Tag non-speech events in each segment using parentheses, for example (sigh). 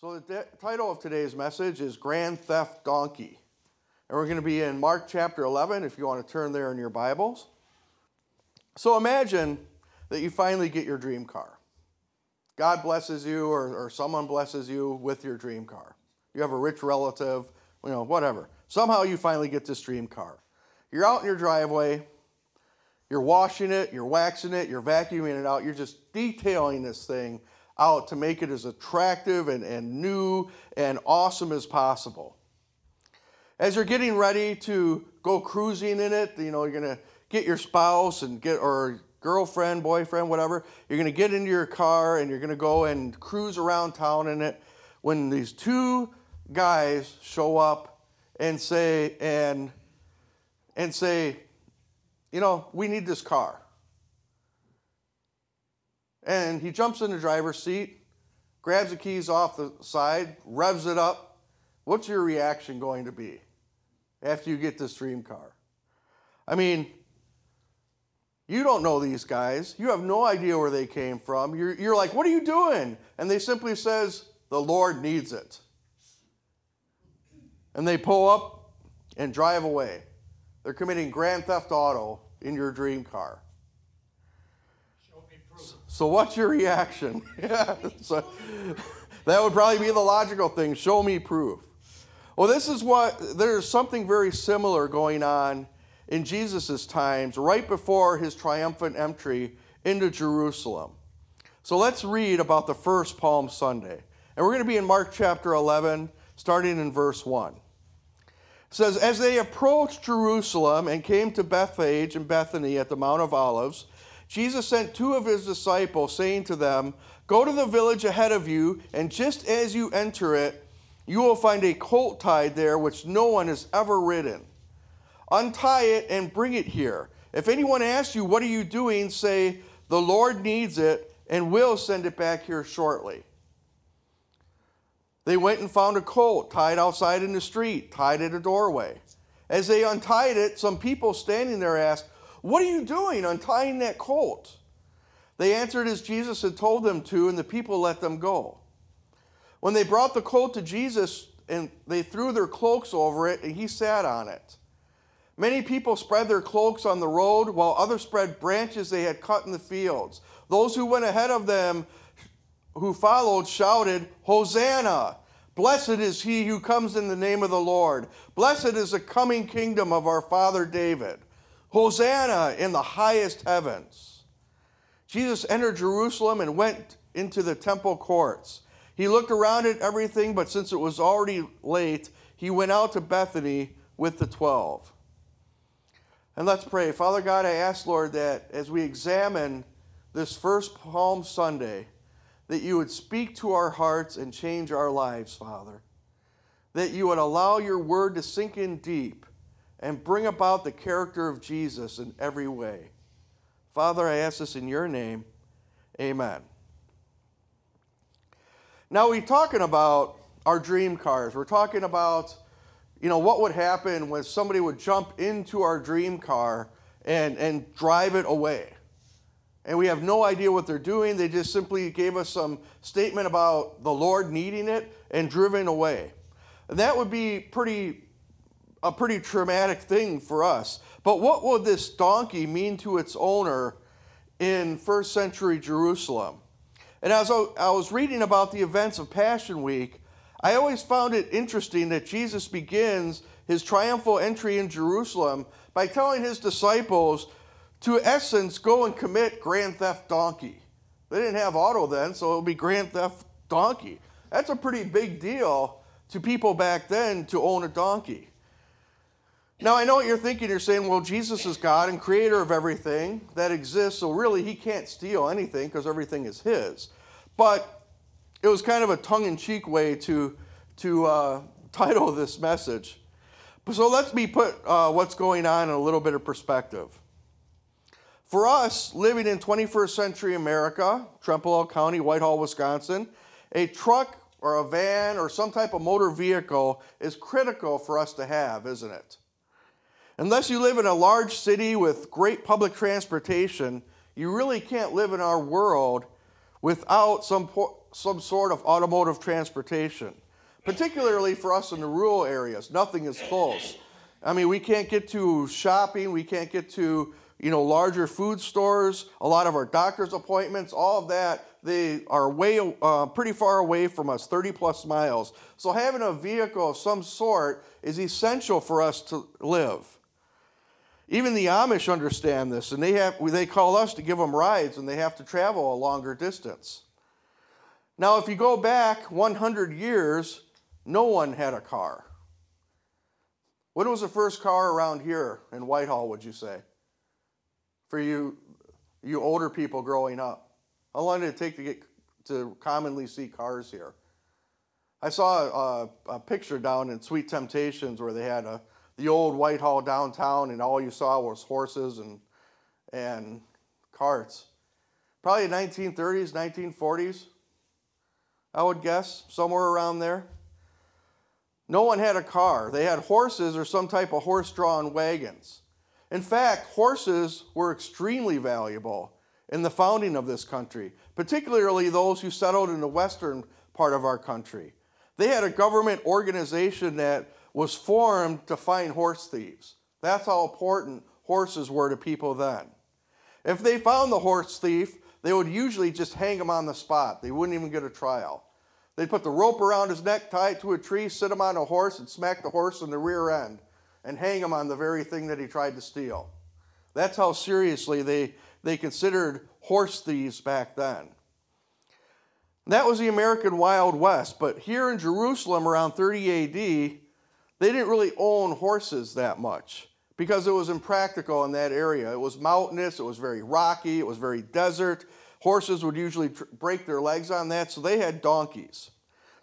So, the de- title of today's message is Grand Theft Donkey. And we're going to be in Mark chapter 11 if you want to turn there in your Bibles. So, imagine that you finally get your dream car. God blesses you, or, or someone blesses you with your dream car. You have a rich relative, you know, whatever. Somehow you finally get this dream car. You're out in your driveway, you're washing it, you're waxing it, you're vacuuming it out, you're just detailing this thing out to make it as attractive and, and new and awesome as possible. As you're getting ready to go cruising in it, you know, you're going to get your spouse and get, or girlfriend, boyfriend, whatever, you're going to get into your car and you're going to go and cruise around town in it. When these two guys show up and say, and, and say, you know, we need this car. And he jumps in the driver's seat, grabs the keys off the side, revs it up. What's your reaction going to be after you get this dream car? I mean, you don't know these guys. You have no idea where they came from. You're, you're like, what are you doing? And they simply says, the Lord needs it. And they pull up and drive away. They're committing grand theft auto in your dream car. So what's your reaction? (laughs) yeah, so that would probably be the logical thing. Show me proof. Well, this is what there's something very similar going on in Jesus' times, right before his triumphant entry into Jerusalem. So let's read about the first Palm Sunday. And we're going to be in Mark chapter 11, starting in verse 1. It says, As they approached Jerusalem and came to Bethphage and Bethany at the Mount of Olives, Jesus sent two of his disciples, saying to them, Go to the village ahead of you, and just as you enter it, you will find a colt tied there which no one has ever ridden Untie it and bring it here. If anyone asks you, What are you doing? say, The Lord needs it and will send it back here shortly. They went and found a colt tied outside in the street, tied at a doorway. As they untied it, some people standing there asked, What are you doing untying that colt? They answered as Jesus had told them to, and the people let them go. When they brought the colt to Jesus, and they threw their cloaks over it, and he sat on it. Many people spread their cloaks on the road, while others spread branches they had cut in the fields. Those who went ahead of them, who followed, shouted, Hosanna! Blessed is he who comes in the name of the Lord. Blessed is the coming kingdom of our father David. Hosanna in the highest heavens. Jesus entered Jerusalem and went into the temple courts. He looked around at everything, but since it was already late, he went out to Bethany with the twelve. And let's pray. Father God, I ask, Lord, that as we examine this first Palm Sunday, that you would speak to our hearts and change our lives, Father. That you would allow your word to sink in deep and bring about the character of Jesus in every way. Father, I ask this in your name. Amen. Now, we're talking about our dream cars. We're talking about you know, what would happen when somebody would jump into our dream car and, and drive it away? And we have no idea what they're doing. They just simply gave us some statement about the Lord needing it and driven away. And that would be pretty a pretty traumatic thing for us. But what would this donkey mean to its owner in first century Jerusalem? And as I was reading about the events of Passion Week, I always found it interesting that Jesus begins his triumphal entry in Jerusalem by telling his disciples to, essence, go and commit grand theft donkey. They didn't have auto then, so it would be grand theft donkey. That's a pretty big deal to people back then to own a donkey. Now, I know what you're thinking. You're saying, well, Jesus is God and creator of everything that exists, so really he can't steal anything because everything is his. But it was kind of a tongue in cheek way to, to uh, (laughs) title this message. So let's be put uh, what's going on in a little bit of perspective. For us, living in 21st century America, Trempealeau County, Whitehall, Wisconsin, a truck or a van or some type of motor vehicle is critical for us to have, isn't it? Unless you live in a large city with great public transportation, you really can't live in our world without some, some sort of automotive transportation. Particularly for us in the rural areas, nothing is close. I mean, we can't get to shopping, we can't get to you know larger food stores, a lot of our doctor's appointments, all of that they are way uh, pretty far away from us, 30 plus miles. So having a vehicle of some sort is essential for us to live. Even the Amish understand this, and they have they call us to give them rides, and they have to travel a longer distance. Now, if you go back 100 years, no one had a car. When was the first car around here in Whitehall, would you say? For you, you older people growing up. How long did it take to get to commonly see cars here? I saw a, a picture down in Sweet Temptations where they had a, the old Whitehall downtown, and all you saw was horses and and carts. Probably 1930s, 1940s, I would guess, somewhere around there. No one had a car. They had horses or some type of horse drawn wagons. In fact, horses were extremely valuable in the founding of this country, particularly those who settled in the western part of our country. They had a government organization that was formed to find horse thieves. That's how important horses were to people then. If they found the horse thief, they would usually just hang him on the spot. They wouldn't even get a trial. They'd put the rope around his neck, tie it to a tree, sit him on a horse, and smack the horse in the rear end and hang him on the very thing that he tried to steal. That's how seriously they they considered horse thieves back then. That was the American Wild West, but here in Jerusalem around 30 AD, they didn't really own horses that much because it was impractical in that area. It was mountainous, it was very rocky, it was very desert. Horses would usually tr- break their legs on that, so they had donkeys.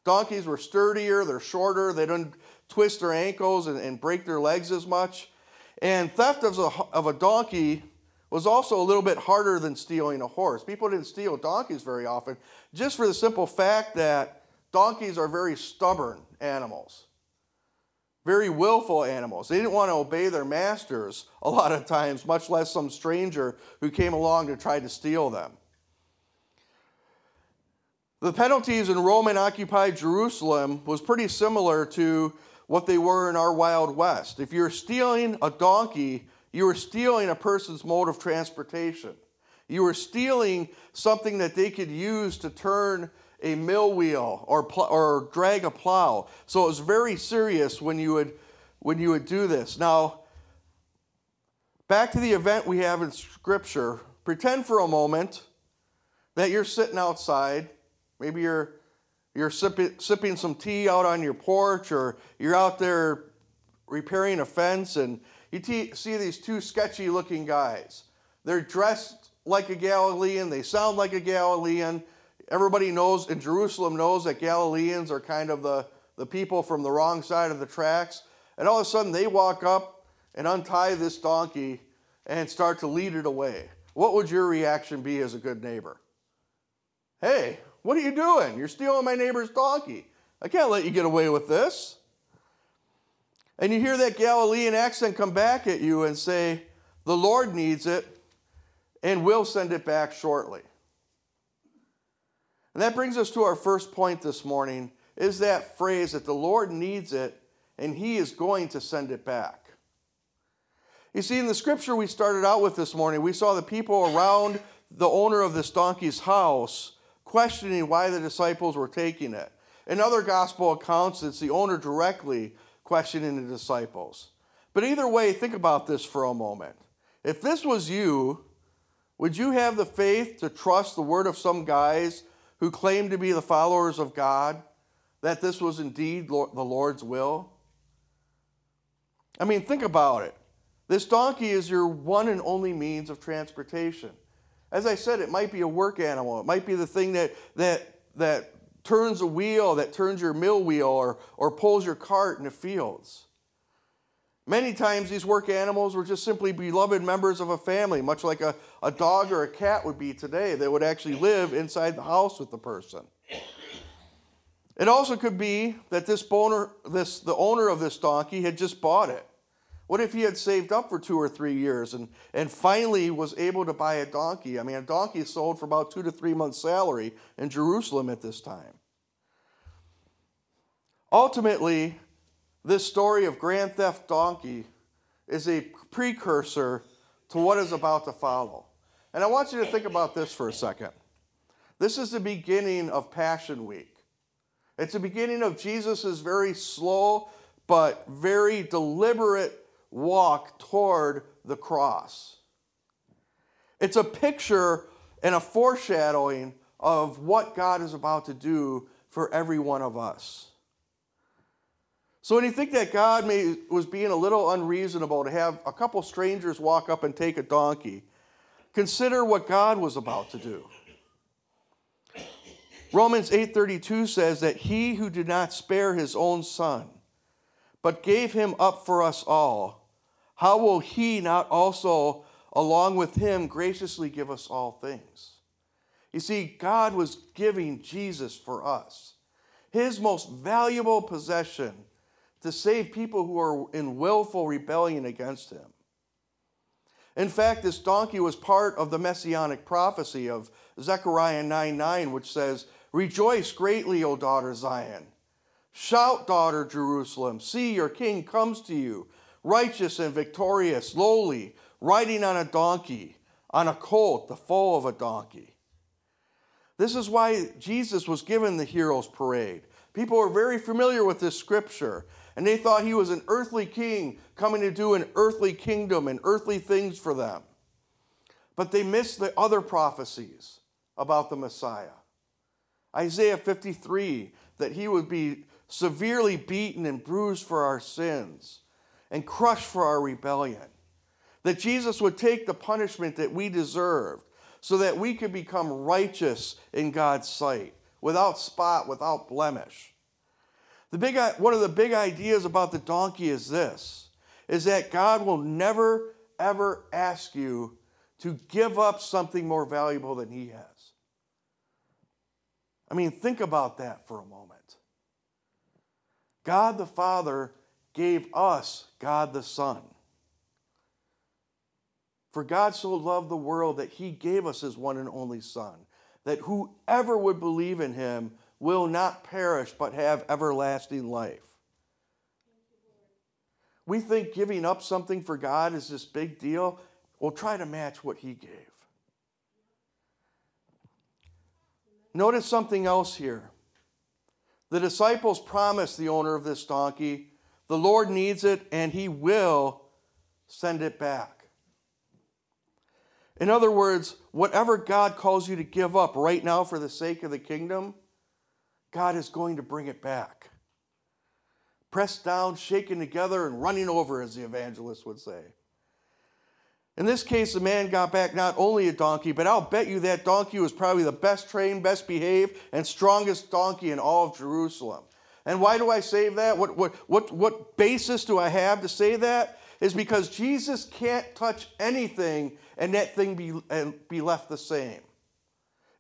Donkeys were sturdier, they're shorter, they didn't twist their ankles and, and break their legs as much. And theft of a, of a donkey was also a little bit harder than stealing a horse. People didn't steal donkeys very often, just for the simple fact that donkeys are very stubborn animals, very willful animals. They didn't want to obey their masters a lot of times, much less some stranger who came along to try to steal them. The penalties in Roman occupied Jerusalem was pretty similar to what they were in our Wild West. If you're stealing a donkey, you were stealing a person's mode of transportation. You were stealing something that they could use to turn a mill wheel or, pl- or drag a plow. So it was very serious when you would when you would do this. Now, back to the event we have in Scripture. Pretend for a moment that you're sitting outside. Maybe you're you're sipping, sipping some tea out on your porch, or you're out there repairing a fence, and you t- see these two sketchy looking guys. They're dressed like a Galilean, they sound like a Galilean. Everybody knows, in Jerusalem knows that Galileans are kind of the, the people from the wrong side of the tracks. And all of a sudden, they walk up and untie this donkey and start to lead it away. What would your reaction be as a good neighbor? Hey, what are you doing? You're stealing my neighbor's donkey. I can't let you get away with this. And you hear that Galilean accent come back at you and say, The Lord needs it, and we'll send it back shortly. And that brings us to our first point this morning is that phrase that the Lord needs it and he is going to send it back. You see, in the scripture we started out with this morning, we saw the people around the owner of this donkey's house questioning why the disciples were taking it. In other gospel accounts, it's the owner directly questioning the disciples. But either way, think about this for a moment. If this was you, would you have the faith to trust the word of some guys who claim to be the followers of God that this was indeed the Lord's will? I mean, think about it. This donkey is your one and only means of transportation. As I said, it might be a work animal. It might be the thing that, that, that turns a wheel that turns your mill wheel or, or pulls your cart in the fields. Many times, these work animals were just simply beloved members of a family, much like a, a dog or a cat would be today, that would actually live inside the house with the person. It also could be that this, boner, this, the owner of this donkey had just bought it. What if he had saved up for two or three years and, and finally was able to buy a donkey? I mean, a donkey sold for about two to three months' salary in Jerusalem at this time. Ultimately, this story of Grand Theft Donkey is a precursor to what is about to follow. And I want you to think about this for a second. This is the beginning of Passion Week. It's the beginning of Jesus' very slow but very deliberate walk toward the cross. It's a picture and a foreshadowing of what God is about to do for every one of us. So when you think that God may, was being a little unreasonable to have a couple strangers walk up and take a donkey, consider what God was about to do. Romans 8:32 says that he who did not spare his own son but gave him up for us all how will he not also along with him graciously give us all things? You see God was giving Jesus for us his most valuable possession to save people who are in willful rebellion against him. In fact, this donkey was part of the messianic prophecy of Zechariah 9 9, which says, Rejoice greatly, O daughter Zion. Shout, daughter Jerusalem. See, your king comes to you, righteous and victorious, lowly, riding on a donkey, on a colt, the foal of a donkey. This is why Jesus was given the hero's parade. People are very familiar with this scripture, and they thought he was an earthly king coming to do an earthly kingdom and earthly things for them. But they missed the other prophecies about the Messiah. Isaiah 53 that he would be severely beaten and bruised for our sins and crushed for our rebellion. That Jesus would take the punishment that we deserved so that we could become righteous in God's sight, without spot, without blemish. The big, uh, one of the big ideas about the donkey is this is that God will never, ever ask you to give up something more valuable than He has. I mean, think about that for a moment. God the Father gave us God the Son. For God so loved the world that he gave us his one and only Son, that whoever would believe in him will not perish but have everlasting life. We think giving up something for God is this big deal. We'll try to match what he gave. Notice something else here. The disciples promised the owner of this donkey, the Lord needs it and he will send it back. In other words, whatever God calls you to give up right now for the sake of the kingdom, God is going to bring it back. Pressed down, shaken together, and running over, as the evangelist would say. In this case, the man got back not only a donkey, but I'll bet you that donkey was probably the best trained, best behaved, and strongest donkey in all of Jerusalem. And why do I say that? What, what, what, what basis do I have to say that? Is because Jesus can't touch anything and that thing be, and be left the same.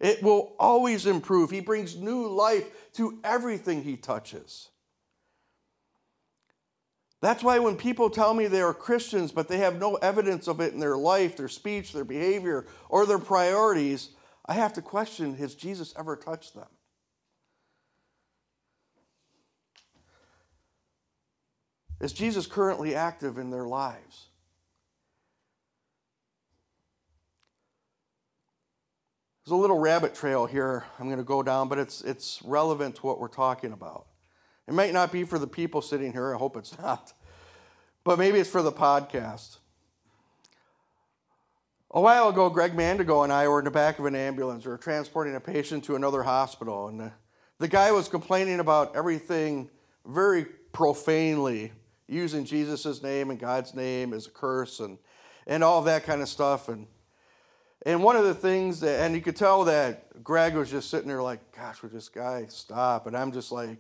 It will always improve. He brings new life to everything he touches. That's why when people tell me they are Christians, but they have no evidence of it in their life, their speech, their behavior, or their priorities, I have to question has Jesus ever touched them? Is Jesus currently active in their lives? There's a little rabbit trail here I'm going to go down, but it's, it's relevant to what we're talking about. It might not be for the people sitting here, I hope it's (laughs) not, but maybe it's for the podcast. A while ago, Greg Mandigo and I were in the back of an ambulance. We were transporting a patient to another hospital, and the, the guy was complaining about everything very profanely, using Jesus' name and God's name as a curse and, and all that kind of stuff. And, and one of the things that, and you could tell that Greg was just sitting there like, gosh, would this guy stop? And I'm just like,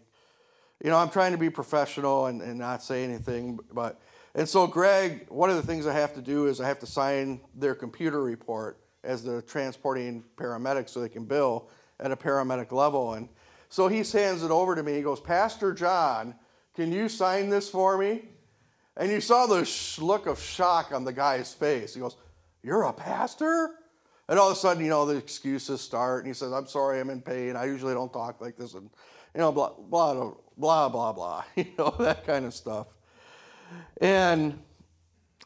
you know, I'm trying to be professional and, and not say anything, but and so Greg, one of the things I have to do is I have to sign their computer report as the transporting paramedic so they can bill at a paramedic level. And so he hands it over to me. He goes, Pastor John, can you sign this for me? And you saw the sh- look of shock on the guy's face. He goes, You're a pastor? And all of a sudden, you know, the excuses start. And he says, I'm sorry, I'm in pain. I usually don't talk like this. And, you know, blah, blah, blah, blah, blah. (laughs) You know, that kind of stuff. And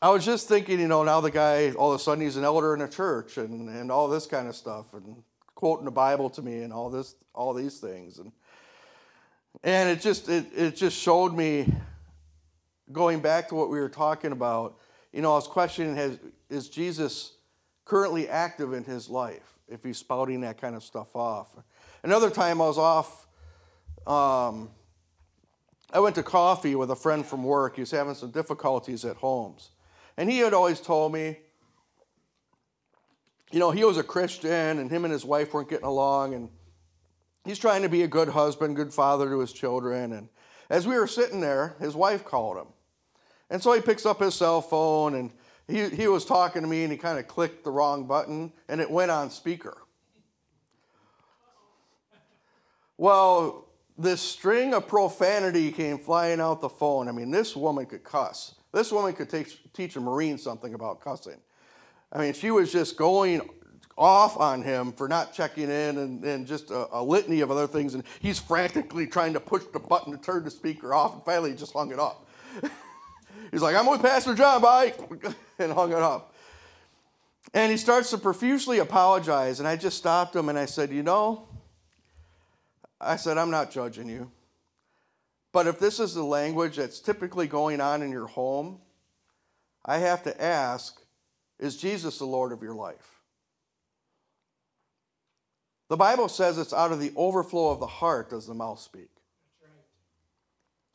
I was just thinking, you know, now the guy, all of a sudden, he's an elder in a church and, and all this kind of stuff. And quoting the Bible to me and all this, all these things. And, and it just, it, it just showed me going back to what we were talking about, you know, I was questioning has, is Jesus currently active in his life if he's spouting that kind of stuff off? Another time I was off, um, I went to coffee with a friend from work. He was having some difficulties at homes. And he had always told me, you know, he was a Christian and him and his wife weren't getting along. And he's trying to be a good husband, good father to his children. And as we were sitting there, his wife called him. And so he picks up his cell phone and he, he was talking to me and he kind of clicked the wrong button and it went on speaker. Well, this string of profanity came flying out the phone. I mean, this woman could cuss. This woman could teach, teach a Marine something about cussing. I mean, she was just going off on him for not checking in and, and just a, a, litany of other things. And he's frantically trying to push the button to turn the speaker off, and finally he just hung it up. (laughs) He's like, I'm with Pastor John, bye, (laughs) and hung it up. And he starts to profusely apologize. And I just stopped him and I said, You know, I said, I'm not judging you. But if this is the language that's typically going on in your home, I have to ask, is Jesus the Lord of your life? The Bible says it's out of the overflow of the heart does the mouth speak.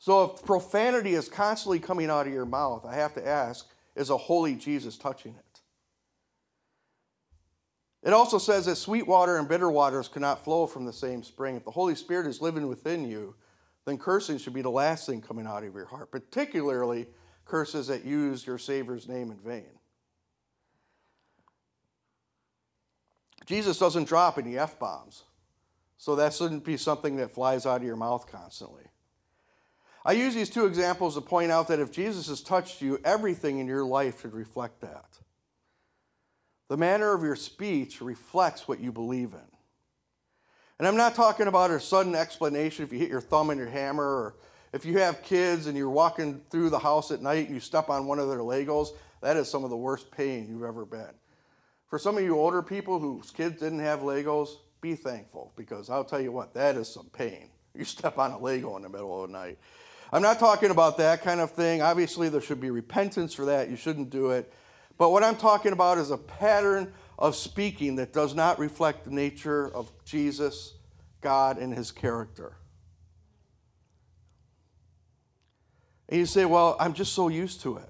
So if profanity is constantly coming out of your mouth, I have to ask is a holy Jesus touching it? It also says that sweet water and bitter waters cannot flow from the same spring. If the Holy Spirit is living within you, then cursing should be the last thing coming out of your heart, particularly curses that use your Savior's name in vain. Jesus doesn't drop any F bombs, so that shouldn't be something that flies out of your mouth constantly. I use these two examples to point out that if Jesus has touched you, everything in your life should reflect that. The manner of your speech reflects what you believe in. And I'm not talking about a sudden explanation if you hit your thumb on your hammer or if you have kids and you're walking through the house at night and you step on one of their Legos. That is some of the worst pain you've ever been. For some of you older people whose kids didn't have Legos, be thankful because I'll tell you what, that is some pain. You step on a Lego in the middle of the night. I'm not talking about that kind of thing. Obviously, there should be repentance for that. You shouldn't do it. But what I'm talking about is a pattern of speaking that does not reflect the nature of Jesus, God, and his character. And you say, well, I'm just so used to it.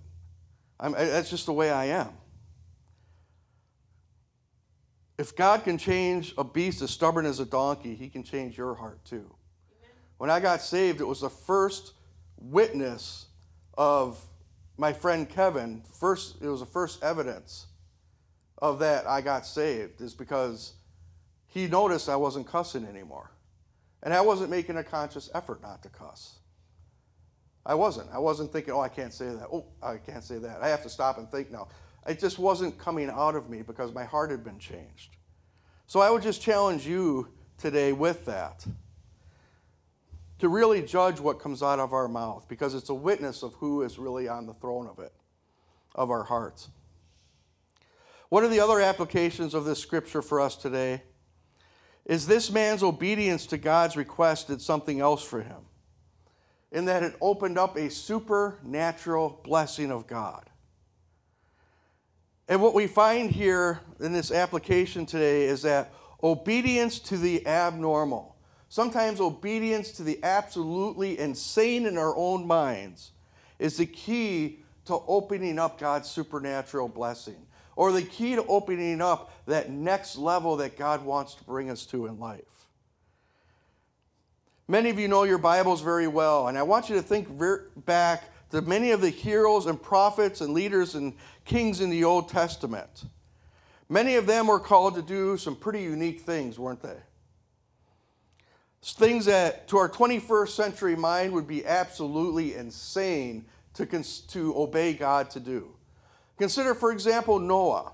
I'm, that's just the way I am. If God can change a beast as stubborn as a donkey, he can change your heart too. When I got saved, it was the first witness of my friend Kevin, first it was the first evidence of that I got saved is because he noticed I wasn't cussing anymore. And I wasn't making a conscious effort not to cuss. I wasn't. I wasn't thinking, oh, I can't say that. Oh, I can't say that. I have to stop and think now. It just wasn't coming out of me because my heart had been changed. So I would just challenge you today with that to really judge what comes out of our mouth because it's a witness of who is really on the throne of it, of our hearts. What are the other applications of this scripture for us today? Is this man's obedience to God's request did something else for him? In that it opened up a supernatural blessing of God. And what we find here in this application today is that obedience to the abnormal Sometimes obedience to the absolutely insane in our own minds is the key to opening up God's supernatural blessing or the key to opening up that next level that God wants to bring us to in life. Many of you know your Bibles very well, and I want you to think back to many of the heroes and prophets and leaders and kings in the Old Testament. Many of them were called to do some pretty unique things, weren't they? Things that to our 21st century mind would be absolutely insane to, cons- to obey God to do. Consider, for example, Noah.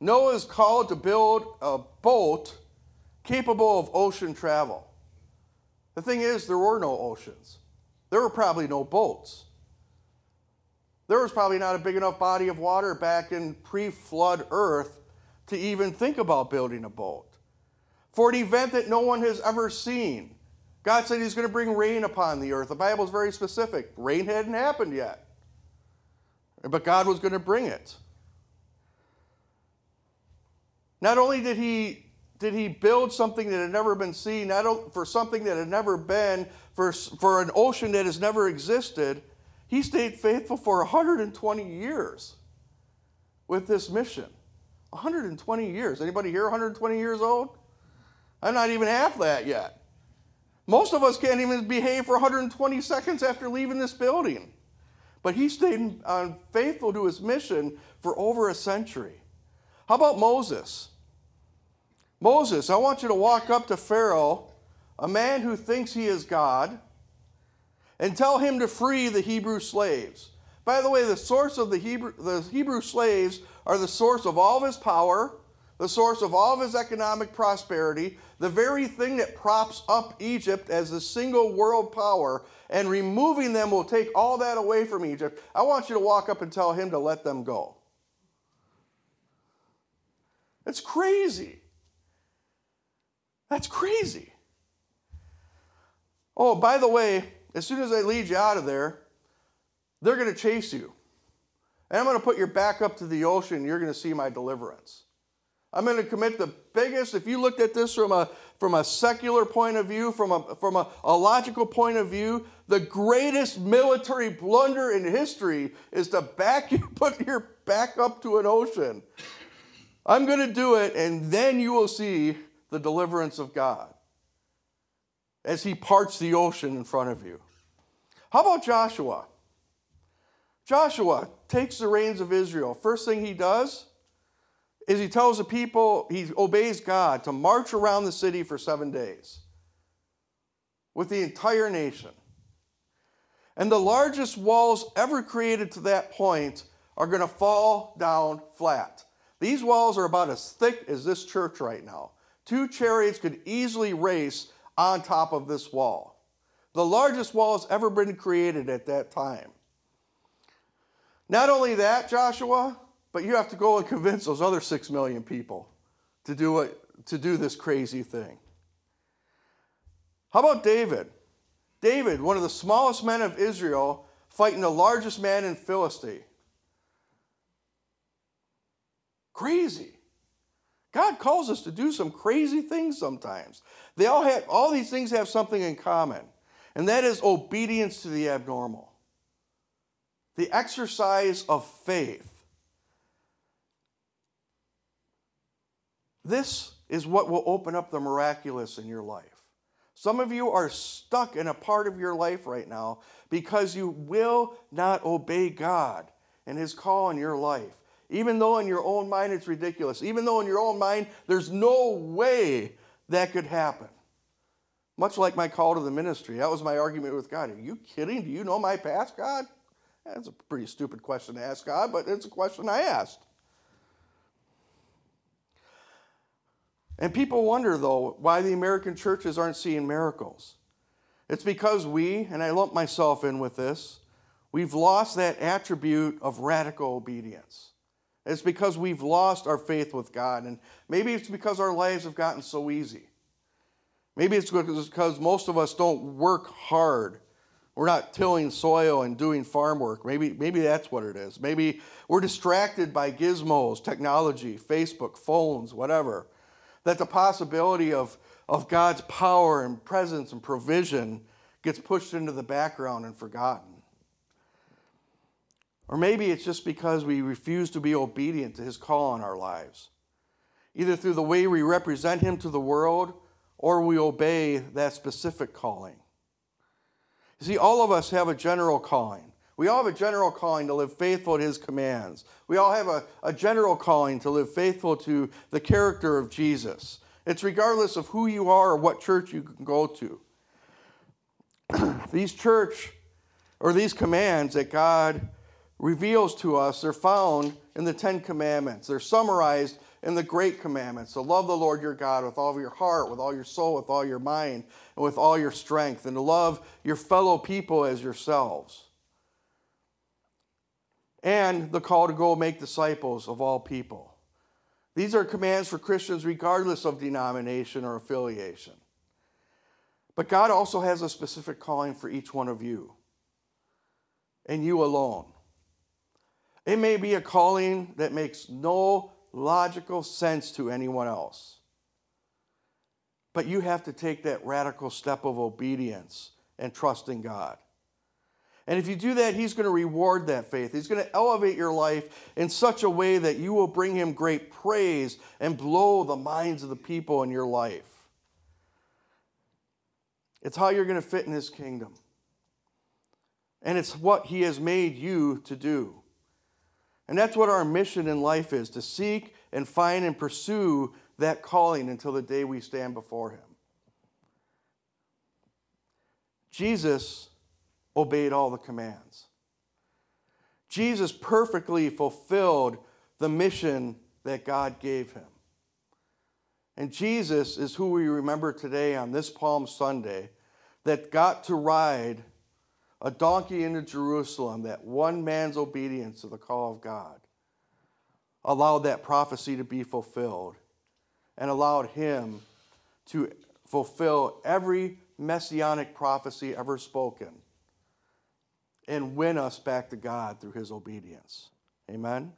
Noah is called to build a boat capable of ocean travel. The thing is, there were no oceans, there were probably no boats. There was probably not a big enough body of water back in pre flood Earth to even think about building a boat. For an event that no one has ever seen, God said He's going to bring rain upon the earth. The Bible is very specific. Rain hadn't happened yet, but God was going to bring it. Not only did He did he build something that had never been seen, not for something that had never been, for, for an ocean that has never existed, he stayed faithful for 120 years with this mission. 120 years. Anybody here 120 years old? I'm not even half that yet. Most of us can't even behave for 120 seconds after leaving this building. But he stayed faithful to his mission for over a century. How about Moses? Moses, I want you to walk up to Pharaoh, a man who thinks he is God, and tell him to free the Hebrew slaves. By the way, the source of the Hebrew, the Hebrew slaves are the source of all of his power, the source of all of his economic prosperity, the very thing that props up Egypt as the single world power, and removing them will take all that away from Egypt. I want you to walk up and tell him to let them go. It's crazy. That's crazy. Oh, by the way, as soon as I lead you out of there, they're going to chase you. And I'm going to put your back up to the ocean. You're going to see my deliverance. I'm going to commit the biggest, if you looked at this from a, from a secular point of view, from, a, from a, a logical point of view, the greatest military blunder in history is to back you, (laughs) put your back up to an ocean. I'm going to do it, and then you will see the deliverance of God as he parts the ocean in front of you. How about Joshua? Joshua takes the reins of Israel. First thing he does is he tells the people, he obeys God to march around the city for seven days with the entire nation. And the largest walls ever created to that point are going to fall down flat. These walls are about as thick as this church right now. Two chariots could easily race on top of this wall. The largest wall has ever been created at that time. Not only that, Joshua, but you have to go and convince those other six million people to do, it, to do this crazy thing. How about David? David, one of the smallest men of Israel, fighting the largest man in Philistine. Crazy. God calls us to do some crazy things sometimes. They all have all these things have something in common, and that is obedience to the abnormal. The exercise of faith. This is what will open up the miraculous in your life. Some of you are stuck in a part of your life right now because you will not obey God and His call in your life. Even though in your own mind it's ridiculous, even though in your own mind there's no way that could happen. Much like my call to the ministry. That was my argument with God. Are you kidding? Do you know my past, God? That's a pretty stupid question to ask God, but it's a question I asked. And people wonder, though, why the American churches aren't seeing miracles. It's because we, and I lump myself in with this, we've lost that attribute of radical obedience. It's because we've lost our faith with God. And maybe it's because our lives have gotten so easy. Maybe it's because most of us don't work hard. We're not tilling soil and doing farm work. Maybe, maybe that's what it is. Maybe we're distracted by gizmos, technology, Facebook, phones, whatever. That the possibility of, of God's power and presence and provision gets pushed into the background and forgotten. Or maybe it's just because we refuse to be obedient to his call on our lives, either through the way we represent him to the world or we obey that specific calling. You see, all of us have a general calling. We all have a general calling to live faithful to his commands. We all have a, a general calling to live faithful to the character of Jesus. It's regardless of who you are or what church you can go to. (clears throat) These church or these commands that God reveals to us, they're found in the Ten Commandments. They're summarized in the Great Commandments. So love the Lord your God with all of your heart, with all your soul, with all your mind, and with all your strength, and to love your fellow people as yourselves. And the call to go make disciples of all people. These are commands for Christians regardless of denomination or affiliation. But God also has a specific calling for each one of you, and you alone. It may be a calling that makes no logical sense to anyone else. But you have to take that radical step of obedience and trust in God. And if you do that, He's going to reward that faith. He's going to elevate your life in such a way that you will bring Him great praise and blow the minds of the people in your life. It's how you're going to fit in His kingdom. And it's what He has made you to do. And that's what our mission in life is to seek and find and pursue that calling until the day we stand before Him. Jesus obeyed all the commands. Jesus perfectly fulfilled the mission that God gave him. And Jesus is who we remember today on this Palm Sunday that got to ride a donkey into Jerusalem, that one man's obedience to the call of God allowed that prophecy to be fulfilled and allowed him to fulfill every messianic prophecy ever spoken and win us back to God through his obedience. Amen.